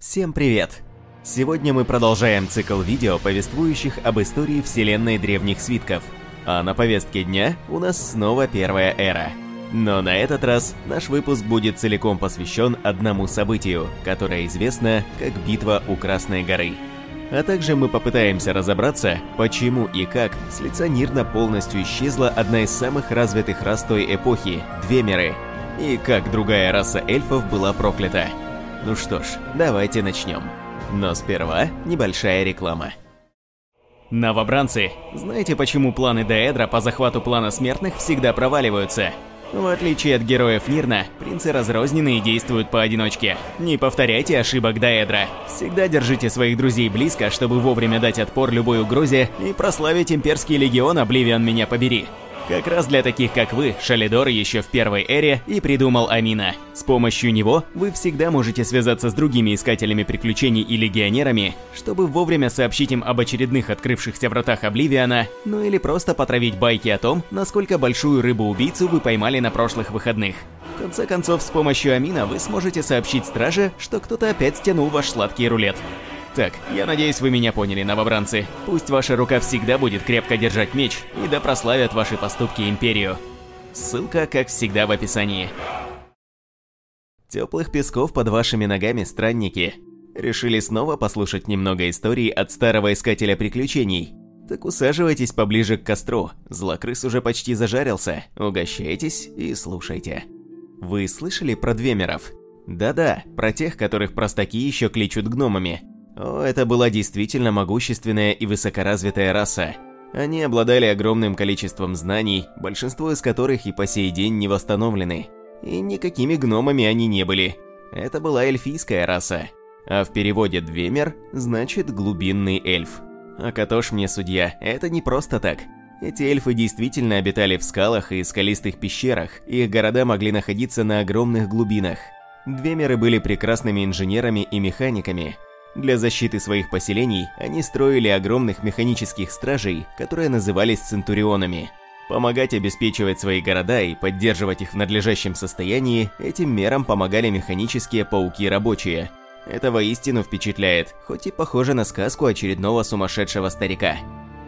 Всем привет! Сегодня мы продолжаем цикл видео, повествующих об истории вселенной древних свитков. А на повестке дня у нас снова первая эра. Но на этот раз наш выпуск будет целиком посвящен одному событию, которое известно как Битва у Красной горы. А также мы попытаемся разобраться, почему и как с лица Нирна полностью исчезла одна из самых развитых рас той эпохи – Двемеры, и как другая раса эльфов была проклята. Ну что ж, давайте начнем. Но сперва небольшая реклама. Новобранцы, знаете почему планы Деэдра по захвату плана смертных всегда проваливаются? В отличие от героев Нирна, принцы разрознены и действуют поодиночке. Не повторяйте ошибок Даэдра. Всегда держите своих друзей близко, чтобы вовремя дать отпор любой угрозе и прославить имперский легион Обливион меня побери. Как раз для таких, как вы, Шалидор еще в первой эре и придумал Амина. С помощью него вы всегда можете связаться с другими искателями приключений и легионерами, чтобы вовремя сообщить им об очередных открывшихся вратах Обливиана, ну или просто потравить байки о том, насколько большую рыбу-убийцу вы поймали на прошлых выходных. В конце концов, с помощью Амина вы сможете сообщить страже, что кто-то опять стянул ваш сладкий рулет. Так, я надеюсь, вы меня поняли, новобранцы. Пусть ваша рука всегда будет крепко держать меч, и да прославят ваши поступки Империю. Ссылка, как всегда, в описании. Теплых песков под вашими ногами, странники. Решили снова послушать немного истории от старого искателя приключений? Так усаживайтесь поближе к костру, злокрыс уже почти зажарился, угощайтесь и слушайте. Вы слышали про двемеров? Да-да, про тех, которых простаки еще кличут гномами. О, это была действительно могущественная и высокоразвитая раса. Они обладали огромным количеством знаний, большинство из которых и по сей день не восстановлены. И никакими гномами они не были. Это была эльфийская раса. А в переводе «двемер» значит «глубинный эльф». А мне судья, это не просто так. Эти эльфы действительно обитали в скалах и скалистых пещерах, их города могли находиться на огромных глубинах. Двемеры были прекрасными инженерами и механиками, для защиты своих поселений они строили огромных механических стражей, которые назывались центурионами. Помогать обеспечивать свои города и поддерживать их в надлежащем состоянии, этим мерам помогали механические пауки-рабочие. Это воистину впечатляет, хоть и похоже на сказку очередного сумасшедшего старика.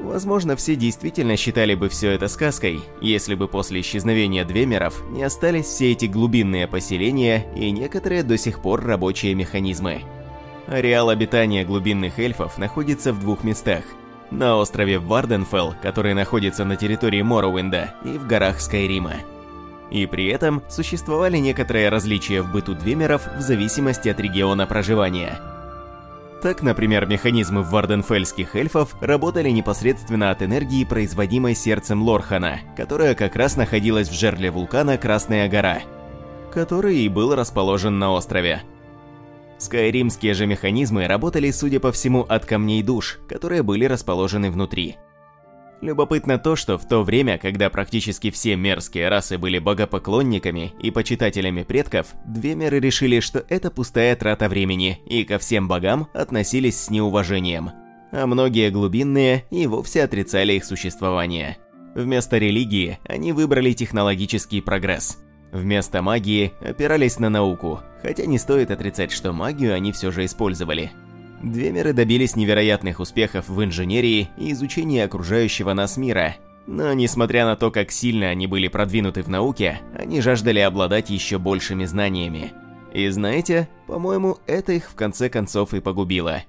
Возможно, все действительно считали бы все это сказкой, если бы после исчезновения Двемеров не остались все эти глубинные поселения и некоторые до сих пор рабочие механизмы. Ареал обитания глубинных эльфов находится в двух местах. На острове Варденфелл, который находится на территории Моровинда, и в горах Скайрима. И при этом существовали некоторые различия в быту двемеров в зависимости от региона проживания. Так, например, механизмы варденфельских эльфов работали непосредственно от энергии, производимой сердцем Лорхана, которая как раз находилась в жерле вулкана Красная гора, который и был расположен на острове. Скайримские же механизмы работали, судя по всему, от камней душ, которые были расположены внутри. Любопытно то, что в то время, когда практически все мерзкие расы были богопоклонниками и почитателями предков, две меры решили, что это пустая трата времени, и ко всем богам относились с неуважением. А многие глубинные и вовсе отрицали их существование. Вместо религии они выбрали технологический прогресс – Вместо магии опирались на науку, хотя не стоит отрицать, что магию они все же использовали. Двемеры добились невероятных успехов в инженерии и изучении окружающего нас мира, но несмотря на то, как сильно они были продвинуты в науке, они жаждали обладать еще большими знаниями. И знаете, по-моему, это их в конце концов и погубило.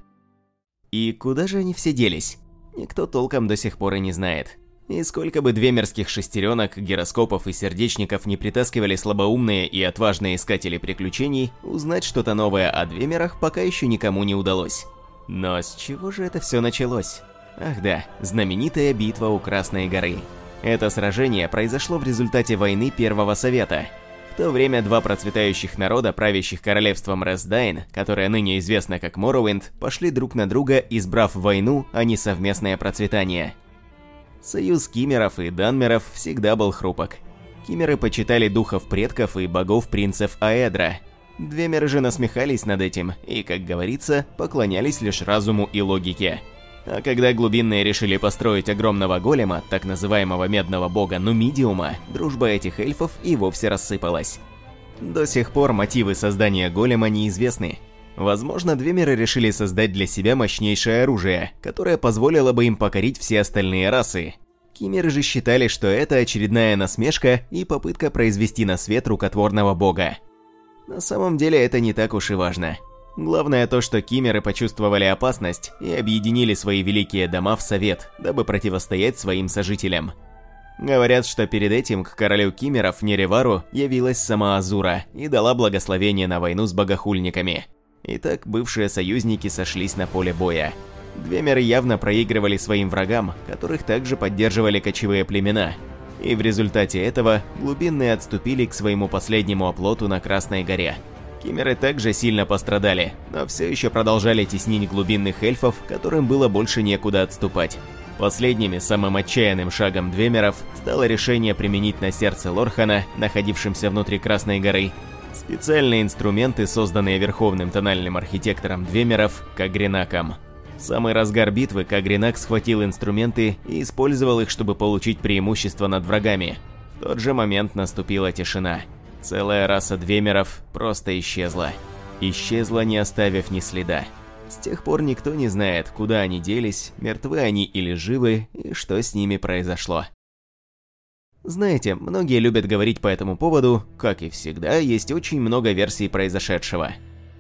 И куда же они все делись? Никто толком до сих пор и не знает. И сколько бы двемерских шестеренок, гироскопов и сердечников не притаскивали слабоумные и отважные искатели приключений, узнать что-то новое о двемерах пока еще никому не удалось. Но с чего же это все началось? Ах да, знаменитая битва у Красной горы. Это сражение произошло в результате войны Первого Совета. В то время два процветающих народа, правящих королевством Ресдайн, которое ныне известно как Моровинд, пошли друг на друга, избрав войну, а не совместное процветание. Союз кимеров и данмеров всегда был хрупок. Кимеры почитали духов предков и богов принцев Аэдра. Двемеры же насмехались над этим и, как говорится, поклонялись лишь разуму и логике. А когда глубинные решили построить огромного голема, так называемого медного бога Нумидиума, дружба этих эльфов и вовсе рассыпалась. До сих пор мотивы создания голема неизвестны. Возможно, Двемеры решили создать для себя мощнейшее оружие, которое позволило бы им покорить все остальные расы. Кимеры же считали, что это очередная насмешка и попытка произвести на свет рукотворного бога. На самом деле это не так уж и важно. Главное то, что кимеры почувствовали опасность и объединили свои великие дома в совет, дабы противостоять своим сожителям. Говорят, что перед этим к королю кимеров Неревару явилась сама Азура и дала благословение на войну с богохульниками. Итак, бывшие союзники сошлись на поле боя. Двемеры явно проигрывали своим врагам, которых также поддерживали кочевые племена. И в результате этого глубинные отступили к своему последнему оплоту на Красной горе – Кимеры также сильно пострадали, но все еще продолжали теснить глубинных эльфов, которым было больше некуда отступать. Последними, самым отчаянным шагом Двемеров стало решение применить на сердце Лорхана, находившемся внутри Красной горы, специальные инструменты, созданные Верховным тональным архитектором Двемеров, Кагренаком. В самый разгар битвы Кагренак схватил инструменты и использовал их, чтобы получить преимущество над врагами. В тот же момент наступила тишина. Целая раса двемеров просто исчезла. Исчезла, не оставив ни следа. С тех пор никто не знает, куда они делись, мертвы они или живы, и что с ними произошло. Знаете, многие любят говорить по этому поводу, как и всегда, есть очень много версий произошедшего.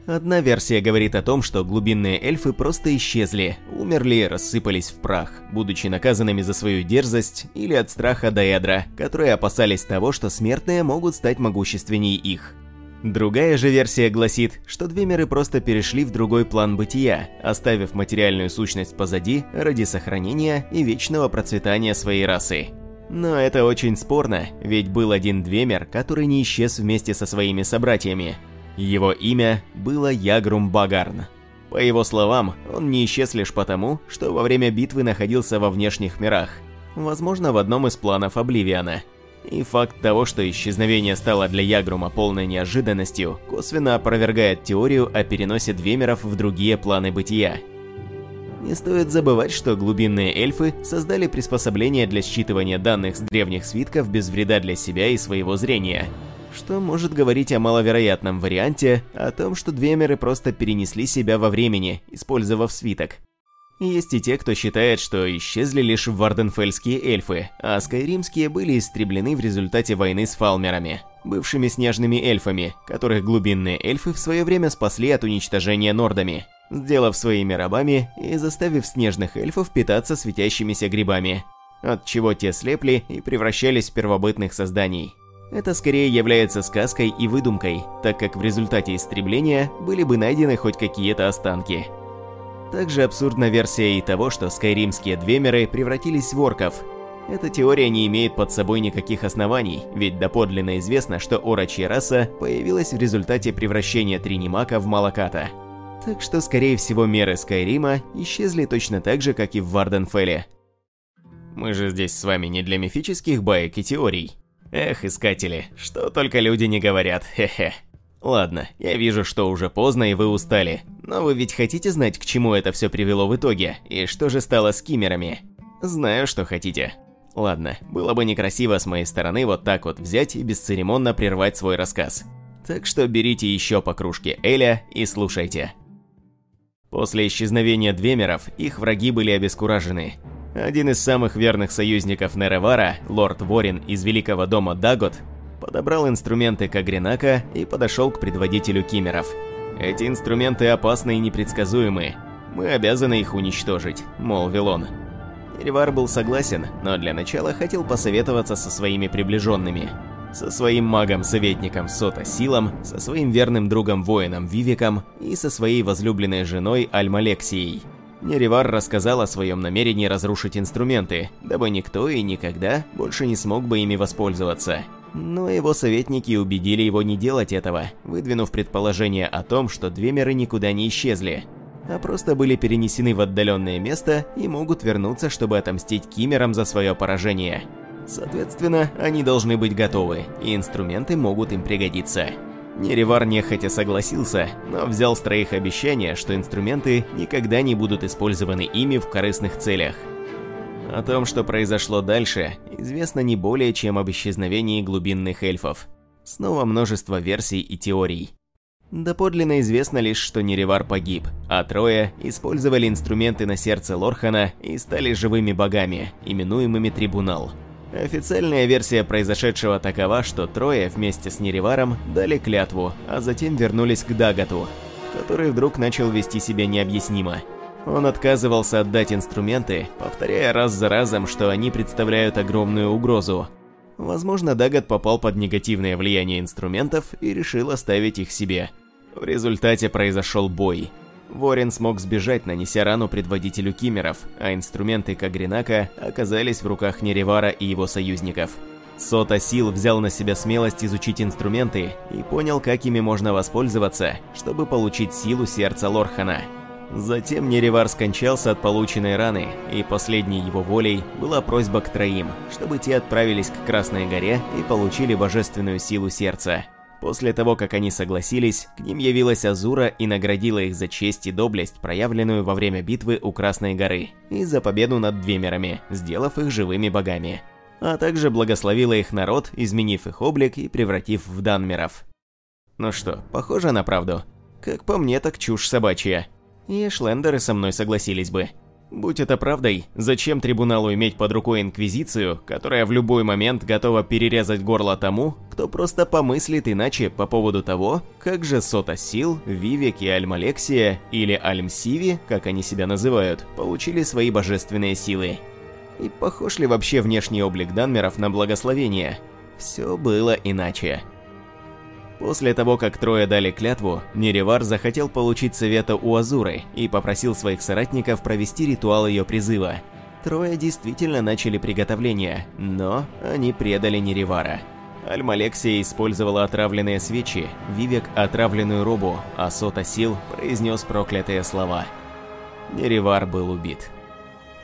Одна версия говорит о том, что глубинные эльфы просто исчезли, умерли, рассыпались в прах, будучи наказанными за свою дерзость или от страха Даэдра, которые опасались того, что смертные могут стать могущественней их. Другая же версия гласит, что две просто перешли в другой план бытия, оставив материальную сущность позади ради сохранения и вечного процветания своей расы. Но это очень спорно, ведь был один Двемер, который не исчез вместе со своими собратьями, его имя было Ягрум Багарн. По его словам, он не исчез лишь потому, что во время битвы находился во внешних мирах, возможно, в одном из планов Обливиана. И факт того, что исчезновение стало для Ягрума полной неожиданностью, косвенно опровергает теорию о переносе Двемеров в другие планы бытия. Не стоит забывать, что глубинные эльфы создали приспособление для считывания данных с древних свитков без вреда для себя и своего зрения – что может говорить о маловероятном варианте, о том, что Двемеры просто перенесли себя во времени, использовав свиток. Есть и те, кто считает, что исчезли лишь варденфельские эльфы, а скайримские были истреблены в результате войны с фалмерами, бывшими снежными эльфами, которых глубинные эльфы в свое время спасли от уничтожения нордами, сделав своими рабами и заставив снежных эльфов питаться светящимися грибами, от чего те слепли и превращались в первобытных созданий. Это скорее является сказкой и выдумкой, так как в результате истребления были бы найдены хоть какие-то останки. Также абсурдна версия и того, что скайримские двемеры превратились в орков. Эта теория не имеет под собой никаких оснований, ведь доподлинно известно, что орочья раса появилась в результате превращения Тринимака в Малаката. Так что, скорее всего, меры Скайрима исчезли точно так же, как и в Варденфелле. Мы же здесь с вами не для мифических баек и теорий. Эх, искатели, что только люди не говорят, хе-хе. Ладно, я вижу, что уже поздно и вы устали, но вы ведь хотите знать, к чему это все привело в итоге, и что же стало с кимерами? Знаю, что хотите. Ладно, было бы некрасиво с моей стороны вот так вот взять и бесцеремонно прервать свой рассказ. Так что берите еще по кружке Эля и слушайте. После исчезновения Двемеров их враги были обескуражены. Один из самых верных союзников Неревара, лорд Ворин из Великого дома Дагот, подобрал инструменты Кагренака и подошел к предводителю Кимеров. «Эти инструменты опасны и непредсказуемы. Мы обязаны их уничтожить», – молвил он. Неревар был согласен, но для начала хотел посоветоваться со своими приближенными. Со своим магом-советником Сота Силом, со своим верным другом-воином Вивиком и со своей возлюбленной женой Альмалексией. Неревар рассказал о своем намерении разрушить инструменты, дабы никто и никогда больше не смог бы ими воспользоваться. Но его советники убедили его не делать этого, выдвинув предположение о том, что Двемеры никуда не исчезли, а просто были перенесены в отдаленное место и могут вернуться, чтобы отомстить Кимерам за свое поражение. Соответственно, они должны быть готовы, и инструменты могут им пригодиться. Неревар нехотя согласился, но взял с троих обещание, что инструменты никогда не будут использованы ими в корыстных целях. О том, что произошло дальше, известно не более чем об исчезновении глубинных эльфов. Снова множество версий и теорий. Доподлинно известно лишь, что Неревар погиб, а трое использовали инструменты на сердце Лорхана и стали живыми богами, именуемыми Трибунал. Официальная версия произошедшего такова, что трое вместе с Нереваром дали клятву, а затем вернулись к Дагату, который вдруг начал вести себя необъяснимо. Он отказывался отдать инструменты, повторяя раз за разом, что они представляют огромную угрозу. Возможно, Дагат попал под негативное влияние инструментов и решил оставить их себе. В результате произошел бой. Ворин смог сбежать, нанеся рану предводителю Кимеров, а инструменты Кагринака оказались в руках Неревара и его союзников. Сота Сил взял на себя смелость изучить инструменты и понял, как ими можно воспользоваться, чтобы получить силу сердца Лорхана. Затем Неревар скончался от полученной раны, и последней его волей была просьба к троим, чтобы те отправились к Красной горе и получили божественную силу сердца. После того, как они согласились, к ним явилась Азура и наградила их за честь и доблесть, проявленную во время битвы у Красной горы, и за победу над Двемерами, сделав их живыми богами. А также благословила их народ, изменив их облик и превратив в данмеров. Ну что, похоже на правду? Как по мне, так чушь собачья. И Шлендеры со мной согласились бы. Будь это правдой, зачем трибуналу иметь под рукой Инквизицию, которая в любой момент готова перерезать горло тому, кто просто помыслит иначе по поводу того, как же Сота Сил, Вивек и Альмалексия, или Альмсиви, как они себя называют, получили свои божественные силы. И похож ли вообще внешний облик Данмеров на благословение? Все было иначе. После того, как трое дали клятву, Неревар захотел получить совета у Азуры и попросил своих соратников провести ритуал ее призыва. Трое действительно начали приготовление, но они предали Неревара. Альмалексия использовала отравленные свечи, Вивек – отравленную робу, а Сота Сил произнес проклятые слова. Неревар был убит.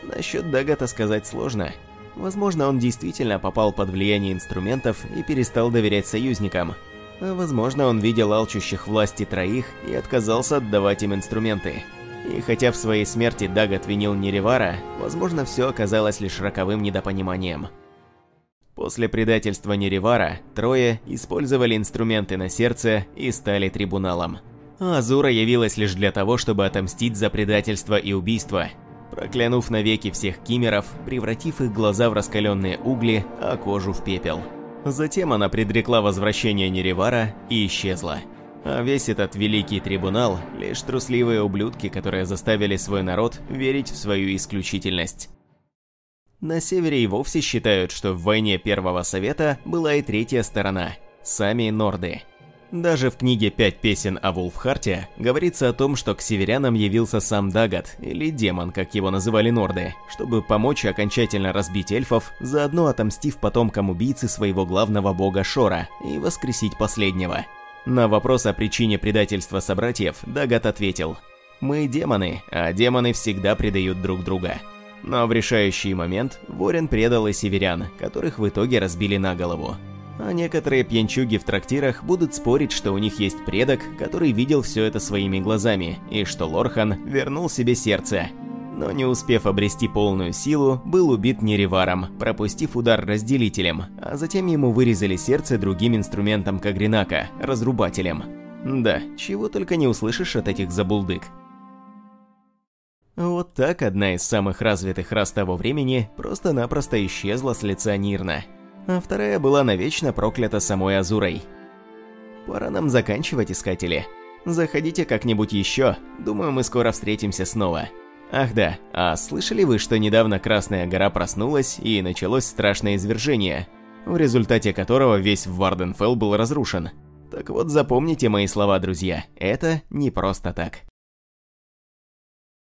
Насчет Дагата сказать сложно. Возможно, он действительно попал под влияние инструментов и перестал доверять союзникам – Возможно, он видел алчущих власти троих и отказался отдавать им инструменты. И хотя в своей смерти Даг отвинил Неревара, возможно, все оказалось лишь роковым недопониманием. После предательства Неревара, трое использовали инструменты на сердце и стали трибуналом. А Азура явилась лишь для того, чтобы отомстить за предательство и убийство, проклянув навеки всех кимеров, превратив их глаза в раскаленные угли, а кожу в пепел. Затем она предрекла возвращение Неревара и исчезла. А весь этот великий трибунал – лишь трусливые ублюдки, которые заставили свой народ верить в свою исключительность. На севере и вовсе считают, что в войне Первого Совета была и третья сторона – сами Норды. Даже в книге «Пять песен о Вулфхарте» говорится о том, что к северянам явился сам Дагат, или демон, как его называли норды, чтобы помочь окончательно разбить эльфов, заодно отомстив потомкам убийцы своего главного бога Шора и воскресить последнего. На вопрос о причине предательства собратьев Дагат ответил «Мы демоны, а демоны всегда предают друг друга». Но в решающий момент Ворен предал и северян, которых в итоге разбили на голову. А некоторые пьянчуги в трактирах будут спорить, что у них есть предок, который видел все это своими глазами, и что Лорхан вернул себе сердце. Но не успев обрести полную силу, был убит Нереваром, пропустив удар разделителем, а затем ему вырезали сердце другим инструментом Кагринака, разрубателем. Да, чего только не услышишь от этих забулдык. Вот так одна из самых развитых рас того времени просто-напросто исчезла с лица Нирна а вторая была навечно проклята самой Азурой. Пора нам заканчивать, искатели. Заходите как-нибудь еще, думаю, мы скоро встретимся снова. Ах да, а слышали вы, что недавно Красная гора проснулась и началось страшное извержение, в результате которого весь Варденфелл был разрушен? Так вот запомните мои слова, друзья, это не просто так.